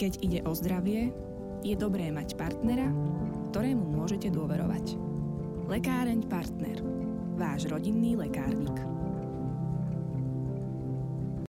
Keď ide o zdravie, je dobré mať partnera, ktorému môžete dôverovať. Lekáreň Partner. Váš rodinný lekárnik.